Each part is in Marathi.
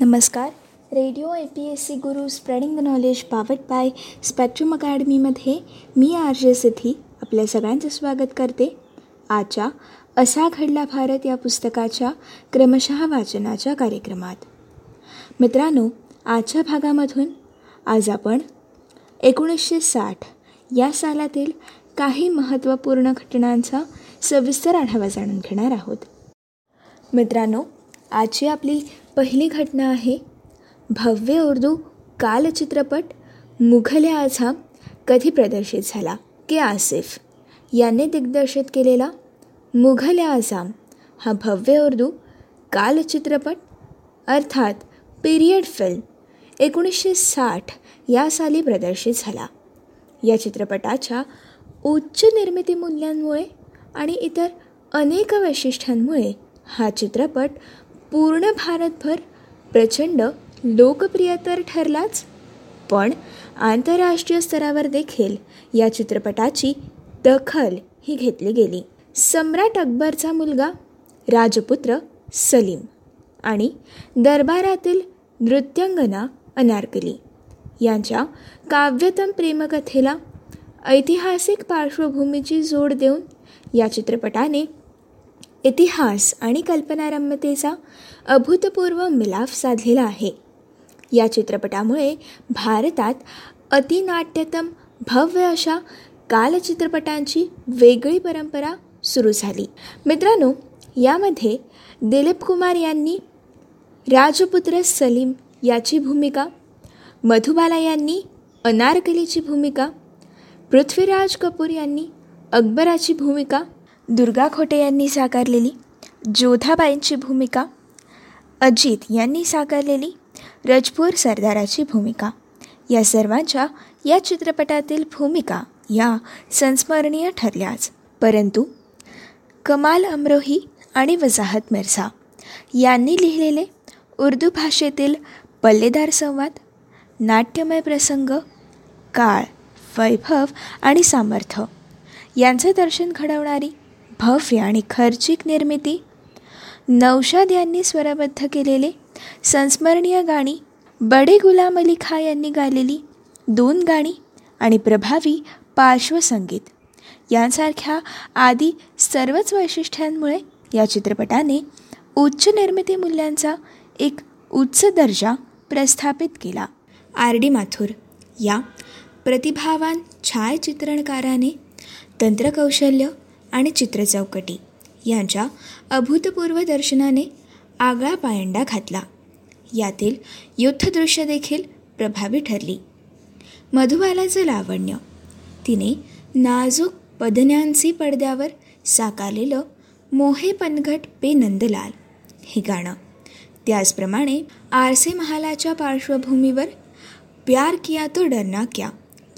नमस्कार. Radio A P S C Guru spreading the knowledge powered by spectrum अकॅडमीमध्ये मी आर जे सिथी आपल्या सगळ्यांचं स्वागत करते. आजच्या असा घडला भारत या पुस्तकाच्या क्रमशः वाचनाच्या कार्यक्रमात. मित्रांनो आजच्या भागामधून आज आपण एकोणीसशे साठ या सालातील काही महत्त्वपूर्ण घटनांचा सविस्तर आढावा जाणून घेणार आहोत. मित्रांनो आजची आपली पहिली घटना आहे. भव्य उर्दू काल चित्रपट मुघल आझाम कधी प्रदर्शित झाला? के आसिफ यांनी दिग्दर्शित केलेला मुघल आझाम हा भव्य उर्दू काल चित्रपट अर्थात पिरियड फिल्म एकोणीसशे साठ या साली प्रदर्शित झाला. या चित्रपटाच्या उच्च निर्मिती मूल्यांमुळे आणि इतर अनेक वैशिष्ट्यांमुळे हा चित्रपट पूर्ण भारतभर प्रचंड लोकप्रिय तर ठरलाच. पण आंतरराष्ट्रीय स्तरावर देखील या चित्रपटाची दखल ही घेतली गेली. सम्राट अकबरचा मुलगा राजपुत्र सलीम आणि दरबारातील नृत्यांगना अनारकली यांच्या काव्यतम प्रेमकथेला ऐतिहासिक पार्श्वभूमीची जोड देऊन या चित्रपटाने इतिहास आणि कल्पनारम्यतेचा अभूतपूर्व मिलाफ साधलेला आहे. या चित्रपटामुळे भारतात अतिनाट्यतम भव्य अशा कालचित्रपटांची वेगळी परंपरा सुरू झाली. मित्रांनो यामध्ये दिलीप कुमार यांनी राजपुत्र सलीम याची भूमिका मधुबाला यांनी अनारकलीची भूमिका पृथ्वीराज कपूर यांनी अकबराची भूमिका दुर्गा खोटे यांनी साकारलेली जोधाबाईंची भूमिका अजित यांनी साकारलेली रजपूर सरदाराची भूमिका या सर्वांच्या या चित्रपटातील भूमिका या संस्मरणीय ठरल्याच परंतु कमाल अमरोही आणि वजाहत मिर्झा यांनी लिहिलेले उर्दू भाषेतील पल्लेदार संवाद नाट्यमय प्रसंग काळ वैभव आणि सामर्थ्य यांचे दर्शन घडवणारी भव्य आणि खर्चिक निर्मिती. नौशाद यांनी स्वरबद्ध केलेले संस्मरणीय गाणी बडे गुलाम अली खा यांनी गायलेली दोन गाणी आणि प्रभावी पार्श्वसंगीत यांसारख्या आदी सर्वच वैशिष्ट्यांमुळे या चित्रपटाने उच्च निर्मिती मूल्यांचा एक उच्च दर्जा प्रस्थापित केला. आर डी माथुर या प्रतिभावान छायाचित्रणकाराने तंत्रकौशल्य आणि चित्रचौकटी यांच्या अभूतपूर्व दर्शनाने आगळा पायंडा घातला. यातील युद्धदृश्य देखील प्रभावी ठरली. मधुबालाचं लावण्य. तिने नाजूक पदन्यांची पडद्यावर साकारलेलं मोहे पनघट पे नंदलाल हे गाणं. त्याचप्रमाणे आरसे महालाच्या पार्श्वभूमीवर प्यार किया तो डरना क्या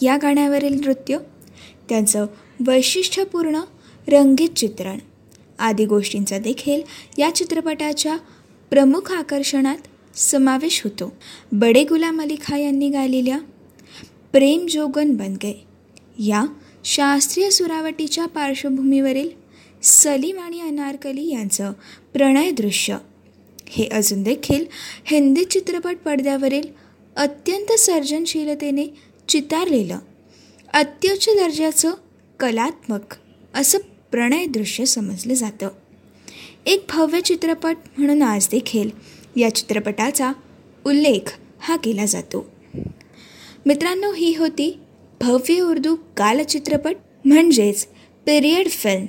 या गाण्यावरील नृत्य. त्यांचं वैशिष्ट्यपूर्ण रंगीत चित्रण. आदी गोष्टींचा देखील या चित्रपटाच्या प्रमुख आकर्षणात समावेश होतो. बडे गुलाम अली खा यांनी गायलेल्या प्रेम जोगन बन गए या शास्त्रीय सुरावटीच्या पार्श्वभूमीवरील सलीम आणि अनारकली यांचं प्रणय दृश्य. हे अजून देखील हिंदी चित्रपट पडद्यावरील अत्यंत सर्जनशीलतेने चितारलेलं अत्युच्च दर्जाचं कलात्मक असं प्रणय दृश्य समजलं जातं. एक भव्य चित्रपट म्हणून आज देखील या चित्रपटाचा उल्लेख हा केला जातो. मित्रांनो ही होती भव्य उर्दू कालचित्रपट म्हणजेच पिरियड फिल्म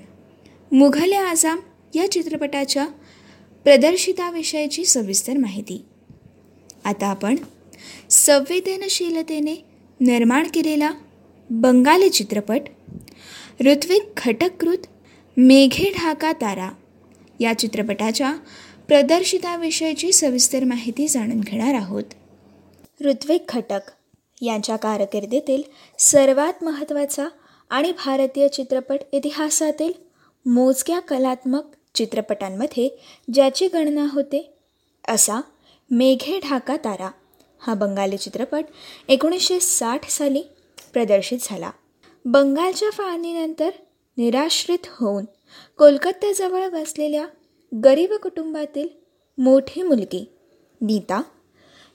मुघल आझाम या चित्रपटाच्या प्रदर्शिताविषयीची सविस्तर माहिती. आता आपण संवेदनशीलतेने निर्माण केलेला बंगाली चित्रपट ऋत्विक घटककृत मेघे ढाका तारा या चित्रपटाच्या प्रदर्शिताविषयीची सविस्तर माहिती जाणून घेणार आहोत. ऋत्विक घटक यांच्या कारकिर्दीतील सर्वात महत्त्वाचा आणि भारतीय चित्रपट इतिहासातील मोजक्या कलात्मक चित्रपटांमध्ये ज्याची गणना होते असा मेघे ढाका तारा हा बंगाली चित्रपट एकोणीसशे साठ साली प्रदर्शित झाला. बंगालच्या फाळणीनंतर निराश्रित होऊन कोलकात्याजवळ वसलेल्या गरीब कुटुंबातील मोठी मुलगी नीता.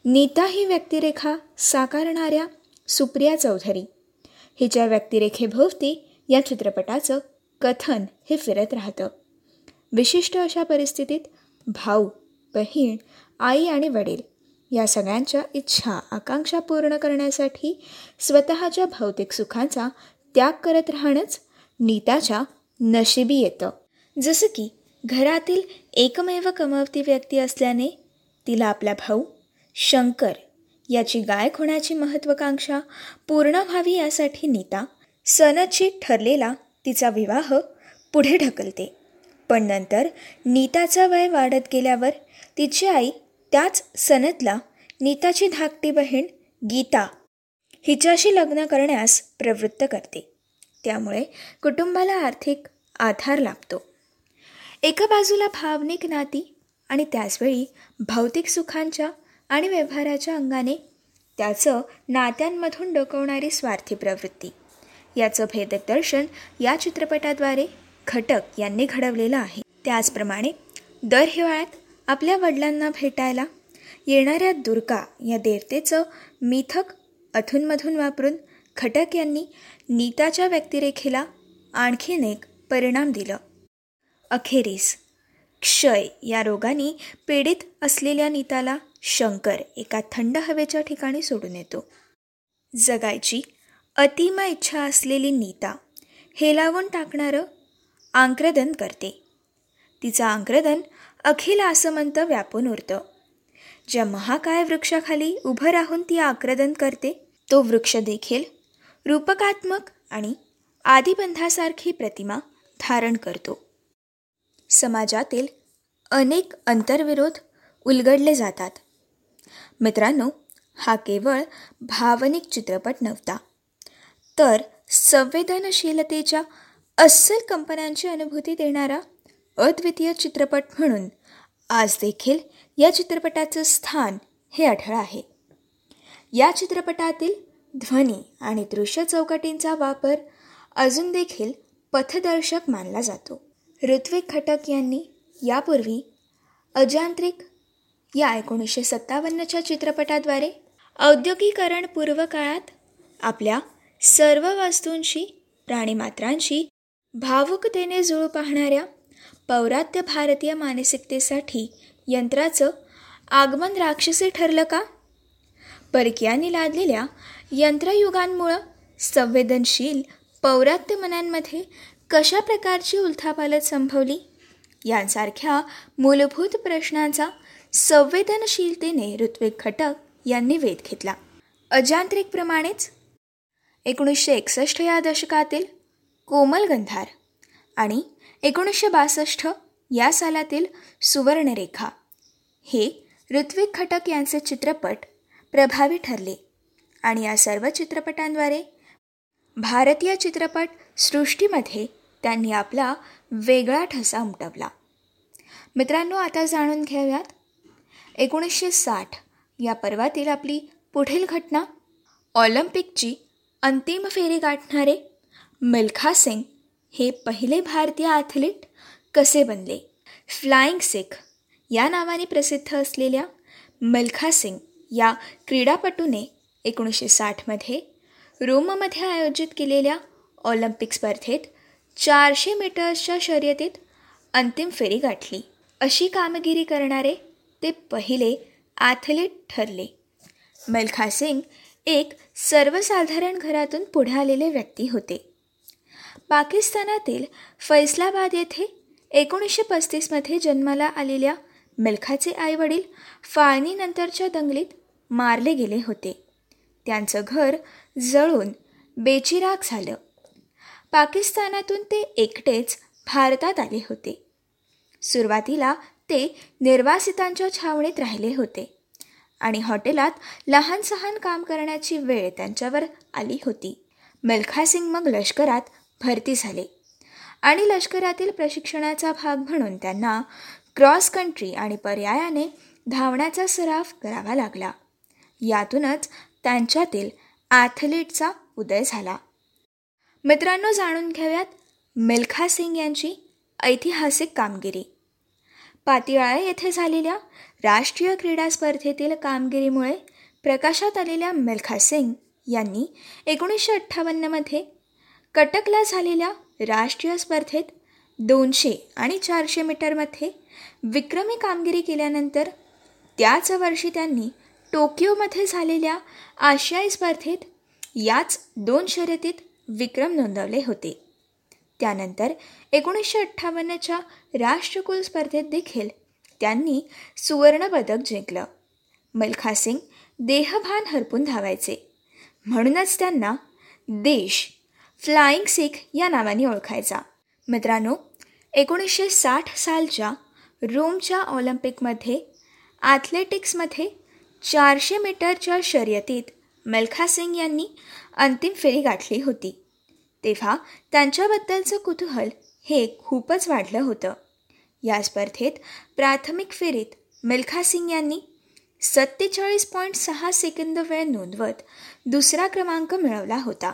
नीता ही व्यक्तिरेखा साकारणाऱ्या सुप्रिया चौधरी. हिच्या व्यक्तिरेखेभोवती या चित्रपटाचं कथन हे फिरत राहतं. विशिष्ट अशा परिस्थितीत भाऊ बहीण आई आणि वडील या सगळ्यांच्या इच्छा आकांक्षा पूर्ण करण्यासाठी स्वतःच्या भौतिक सुखांचा त्याग करत राहणंच नीताच्या नशिबी येतं. जसं की घरातील एकमेव कमावती व्यक्ती असल्याने तिला आपला भाऊ शंकर याची गायक होण्याची महत्त्वाकांक्षा पूर्ण व्हावी यासाठी नीता सनदशी ठरलेला तिचा विवाह पुढे ढकलते. पण नंतर नीताचा वय वाढत गेल्यावर तिची आई त्याच सनदला नीताची धाकटी बहीण गीता हिच्याशी लग्न करण्यास प्रवृत्त करते. त्यामुळे कुटुंबाला आर्थिक आधार लाभतो. एका बाजूला भावनिक नाती आणि त्याचवेळी भौतिक सुखांच्या आणि व्यवहाराच्या अंगाने त्याचं नात्यांमधून डोकवणारी स्वार्थी प्रवृत्ती. याचं भेदक दर्शन या चित्रपटाद्वारे घटक यांनी घडवलेलं आहे. त्याचप्रमाणे दर हिवाळ्यात आपल्या वडिलांना भेटायला येणाऱ्या दुर्गा या देवतेचं मिथक अधूनमधून वापरून खटक यांनी नीताच्या व्यक्तिरेखेला आणखीन एक परिणाम दिलं. अखेरीस क्षय या रोगाने पीडित असलेल्या नीताला शंकर एका थंड हवेच्या ठिकाणी सोडून येतो. जगायची अतिम इच्छा असलेली नीता हेलावून टाकणारं आंक्रदन करते. तिचं आंक्रदन अखिल आसमंत व्यापून उरतं. ज्या महाकाय वृक्षाखाली उभं राहून ती आक्रदन करते तो वृक्ष देखील रूपकात्मक आणि आदिबंधासारखी प्रतिमा धारण करतो. समाजातील अनेक अंतर्विरोध उलगडले जातात. मित्रांनो हा केवळ भावनिक चित्रपट नव्हता तर संवेदनशीलतेच्या अस्सल कंपन्यांची अनुभूती देणारा अद्वितीय चित्रपट म्हणून आज देखील या चित्रपटाचं स्थान हे आढळ आहे. या चित्रपटातील ध्वनी आणि दृश्य चौकटींचा वापर अजून देखील पथदर्शक मानला जातो. ऋत्विक खटक यांनी यापूर्वी अजांत्रिक या एकोणीसशे सत्तावन्नच्या चित्रपटाद्वारे औद्योगिकरण पूर्व काळात आपल्या सर्व वस्तूंशी प्राणीमात्रांशी भावुकतेने जुळू पाहणाऱ्या पौरात्य भारतीय मानसिकतेसाठी यंत्राचं आगमन राक्षसी ठरलं का? परकीयांनी लादलेल्या यंत्रयुगांमुळं संवेदनशील पौरात्य मनांमध्ये कशा प्रकारची उलथापालत संभवली? यांसारख्या मूलभूत प्रश्नांचा संवेदनशीलतेने ऋत्विक घटक यांनी वेध घेतला. अजांत्रिकप्रमाणेच एकोणीसशे एकसष्ट या दशकातील कोमल गंधार आणि एकोणीसशे बासष्ट या सालातील सुवर्णरेखा हे ऋत्विक खटक यांचे चित्रपट प्रभावी ठरले. आणि या सर्व चित्रपटांद्वारे भारतीय चित्रपट सृष्टीमध्ये त्यांनी आपला वेगळा ठसा उमटवला. मित्रांनो आता जाणून घेऊयात. एकोणीसशे साठ या पर्वातील आपली पुढील घटना. ऑलिम्पिकची अंतिम फेरी गाठणारे मिल्खा सिंग हे पहिले भारतीय ॲथलीट कसे बनले? फ्लाइंग सिख या नावाने प्रसिद्ध असलेल्या मिल्खा सिंग या क्रीडापटूने एकोणीसशे साठमध्ये रोममध्ये आयोजित केलेल्या ऑलिम्पिक स्पर्धेत चारशे मीटर्सच्या शर्यतीत अंतिम फेरी गाठली. अशी कामगिरी करणारे ते पहिले ॲथलीट ठरले. मिल्खा सिंग एक सर्वसाधारण घरातून पुढे आलेले व्यक्ती होते. पाकिस्तानातील फैसलाबाद येथे एकोणीसशे पस्तीसमध्ये जन्माला आलेल्या मिल्खाचे आईवडील फाळणीनंतरच्या दंगलीत मारले गेले होते. त्यांचं घर जळून बेचिराग झालं. पाकिस्तानातून ते एकटेच भारतात आले होते. सुरुवातीला ते निर्वासितांच्या छावणीत राहिले होते आणि हॉटेलात लहान सहान काम करण्याची वेळ त्यांच्यावर आली होती. मिल्खा सिंग मग लष्करात भरती झाले आणि लष्करातील प्रशिक्षणाचा भाग म्हणून त्यांना क्रॉस कंट्री आणि पर्यायाने धावण्याचा सराव करावा लागला. यातूनच त्यांच्यातील ॲथलीटचा उदय झाला. मित्रांनो जाणून घेऊयात मिल्खा सिंग यांची ऐतिहासिक कामगिरी. पातियाळा येथे झालेल्या राष्ट्रीय क्रीडा स्पर्धेतील कामगिरीमुळे प्रकाशात आलेल्या मिल्खा सिंग यांनी एकोणीसशे अठ्ठावन्नमध्ये कटकला झालेल्या राष्ट्रीय स्पर्धेत दोनशे आणि चारशे मीटरमध्ये विक्रमी कामगिरी केल्यानंतर त्याच वर्षी त्यांनी टोकियोमध्ये झालेल्या आशियाई स्पर्धेत याच दोन शर्यतीत विक्रम नोंदवले होते. त्यानंतर एकोणीसशे अठ्ठावन्नच्या राष्ट्रकुल स्पर्धेत देखील त्यांनी सुवर्णपदक जिंकलं. मलखा सिंग देहभान हरपून धावायचे. म्हणूनच त्यांना देश फ्लाईंग सिख या नावाने ओळखायचा. मित्रांनो एकोणीसशे साठ सालच्या रोमच्या ऑलिम्पिकमध्ये ॲथलेटिक्समध्ये चारशे मीटरच्या शर्यतीत मिल्खा सिंग यांनी अंतिम फेरी गाठली होती. तेव्हा त्यांच्याबद्दलचं कुतूहल हे खूपच वाढलं होतं. या स्पर्धेत प्राथमिक फेरीत मिल्खा सिंग यांनी सत्तेचाळीस पॉईंट सहा सेकंद वेळ नोंदवत दुसरा क्रमांक मिळवला होता.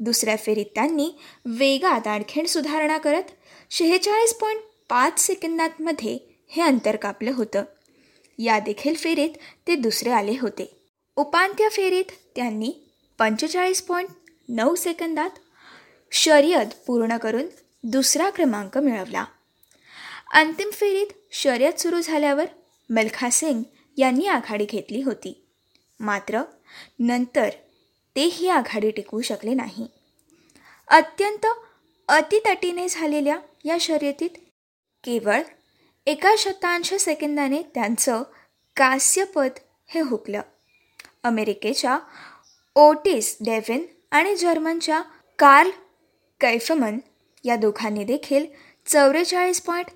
दुसऱ्या फेरीत त्यांनी वेगात आणखीण सुधारणा करत शेहेचाळीस पॉईंट पाच सेकंदांमध्ये हे अंतर कापलं होतं. या देखील फेरीत ते दुसरे आले होते. उपांत्य फेरीत त्यांनी पंचेचाळीस पॉईंट नऊ सेकंदात शर्यत पूर्ण करून दुसरा क्रमांक मिळवला. अंतिम फेरीत शर्यत सुरू झाल्यावर मल्खा सिंग यांनी आघाडी घेतली होती. मात्र नंतर ते ही आघाडी टिकवू शकले नाही. अत्यंत अतितटीने झालेल्या या शर्यतीत केवळ एका शतांश सेकंदाने त्यांचं कास्यपद हे हुकलं. अमेरिकेच्या ओटिस डेव्हिन आणि जर्मनच्या कार्ल कैफमन या दोघांनी देखील चौवेचाळीस पॉईंट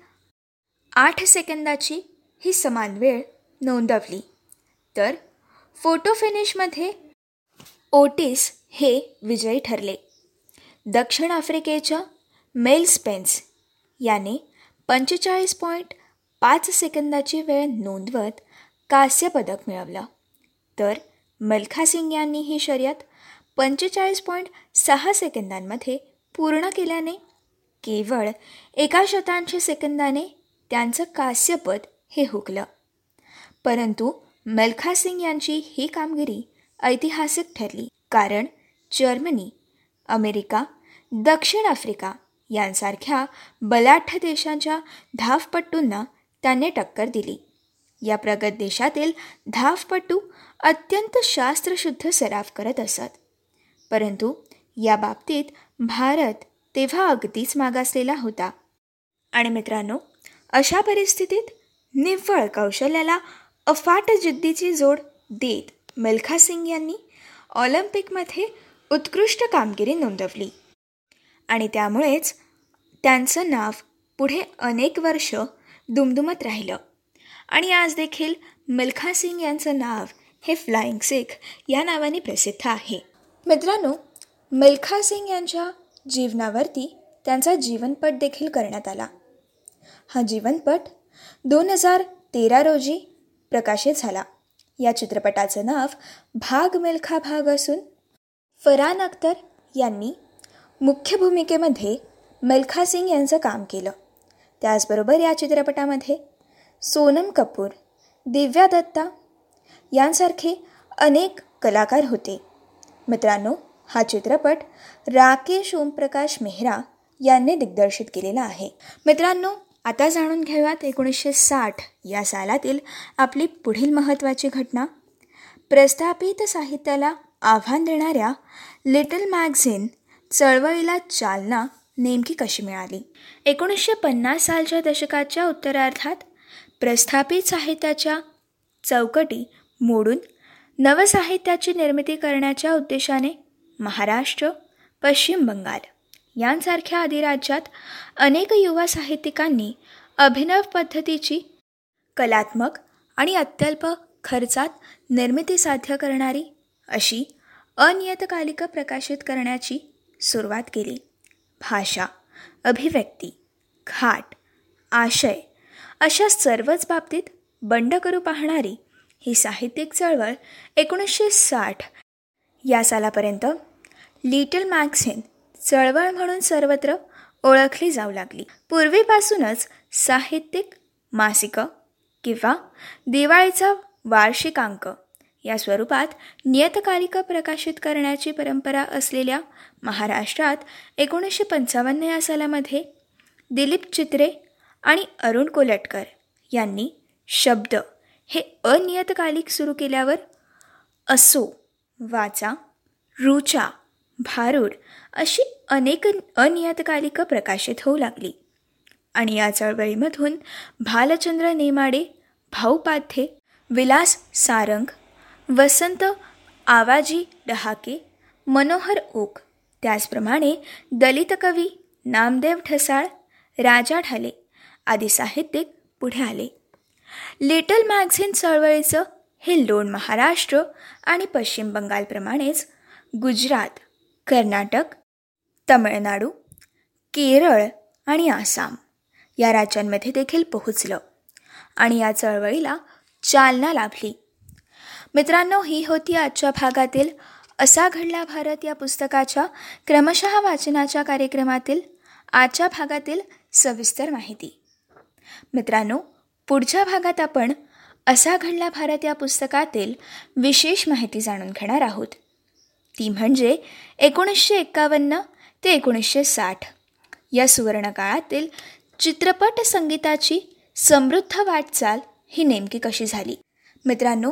आठ सेकंदाची ही समान वेळ नोंदवली. तर फोटो फिनिशमध्ये ओटिस हे विजयी ठरले. दक्षिण आफ्रिकेच्या मेल स्पेन्स याने पंचेचाळीस पॉईंट पाच सेकंदाची वेळ नोंदवत कांस्य पदक मिळवलं. तर मलखा सिंग यांनी ही शर्यत पंचेचाळीस पॉईंट सहा सेकंदांमध्ये पूर्ण केल्याने केवळ एका शतांश सेकंदाने त्यांचं कास्यपद हे हुकलं. परंतु मलखा सिंग यांची ही कामगिरी ऐतिहासिक ठरली कारण जर्मनी अमेरिका दक्षिण आफ्रिका यांसारख्या बलाढ्य देशांच्या धावपट्टूंना त्याने टक्कर दिली. या प्रगत देशातील धावपटू अत्यंत शास्त्रशुद्ध सराव करत असत. परंतु या बाबतीत भारत तेव्हा अगदीच मागासलेला होता. आणि मित्रांनो अशा परिस्थितीत निव्वळ कौशल्याला अफाट जिद्दीची जोड देत मिल्खा सिंग यांनी ऑलिम्पिकमध्ये उत्कृष्ट कामगिरी नोंदवली. आणि त्यामुळेच त्यांचं नाव पुढे अनेक वर्ष दुमदुमत राहिलं. आणि आज देखील मिल्खा सिंग यांचं नाव हे फ्लाइंग सिख या नावाने प्रसिद्ध आहे. मित्रांनो मिल्खा सिंग यांच्या जीवनावरती त्यांचा जीवनपट देखील करण्यात आला. हा जीवनपट दोन हजार तेरा रोजी प्रकाशित झाला. या चित्रपटाचं नाव भाग मिल्खा भाग असून फरान अख्तर यांनी मुख्य भूमिकेमध्ये मिल्खा सिंग यांचं काम केलं. त्याचबरोबर या चित्रपटामध्ये सोनम कपूर दिव्या दत्ता यांसारखे अनेक कलाकार होते. मित्रांनो हा चित्रपट राकेश ओमप्रकाश मेहरा यांनी दिग्दर्शित केलेला आहे. मित्रांनो आता जाणून घेऊयात एकोणीसशे साठ या सालातील आपली पुढील महत्त्वाची घटना. प्रस्थापित साहित्याला आव्हान देणाऱ्या लिटल मॅगझिन चळवळीला चालना नेमकी कशी मिळाली? एकोणीसशे पन्नास सालच्या दशकाच्या उत्तरार्धात प्रस्थापित साहित्याच्या चौकटी मोडून नवसाहित्याची निर्मिती करण्याच्या उद्देशाने महाराष्ट्र पश्चिम बंगाल यांसारख्या अधिराज्यात अनेक युवा साहित्यिकांनी अभिनव पद्धतीची कलात्मक आणि अत्यल्प खर्चात निर्मिती साध्य करणारी अशी अनियतकालिका प्रकाशित करण्याची सुरुवात केली. भाषा अभिव्यक्ती घाट आशय अशा सर्वच बाबतीत बंड करू पाहणारी ही साहित्यिक चळवळ एकोणीसशे साठ या सालापर्यंत लिटल मॅक्झिन चळवळ म्हणून सर्वत्र ओळखली जाऊ लागली. पूर्वीपासूनच साहित्यिक मासिकं किंवा दिवाळीचा वार्षिकांक या स्वरूपात नियतकालिका प्रकाशित करण्याची परंपरा असलेल्या महाराष्ट्रात एकोणीसशे पंचावन्न या सालामध्ये दिलीप चित्रे आणि अरुण कोलटकर यांनी शब्द हे अनियतकालिक सुरू केल्यावर असो वाचा रुचा भारूड अशी अनेक अनियतकालिकं प्रकाशित होऊ लागली. आणि या चळवळीमधून भालचंद्र नेमाडे भाऊपाध्ये विलास सारंग वसंत आवाजी डहाके मनोहर ओक त्याचप्रमाणे दलित कवी नामदेव ठसाळ राजा ढाले आदी साहित्यिक पुढे आले. लिटल मॅगझिन चळवळीचं हे लोण महाराष्ट्र आणि पश्चिम बंगालप्रमाणेच गुजरात कर्नाटक तमिळनाडू केरळ आणि आसाम या राज्यांमध्ये देखील पोहोचलं आणि या चळवळीला चालना लाभली. मित्रांनो ही होती आजच्या भागातील असा घडला भारत या पुस्तकाच्या क्रमशः वाचनाच्या कार्यक्रमातील आजच्या भागातील सविस्तर माहिती. मित्रांनो पुढच्या भागात आपण असा घडला भारत या पुस्तकातील विशेष माहिती जाणून घेणार आहोत. ती म्हणजे एकोणीसशे एक्कावन्न ते एकोणीसशे साठ या सुवर्णकाळातील चित्रपट संगीताची समृद्ध वाटचाल ही नेमकी कशी झाली? मित्रांनो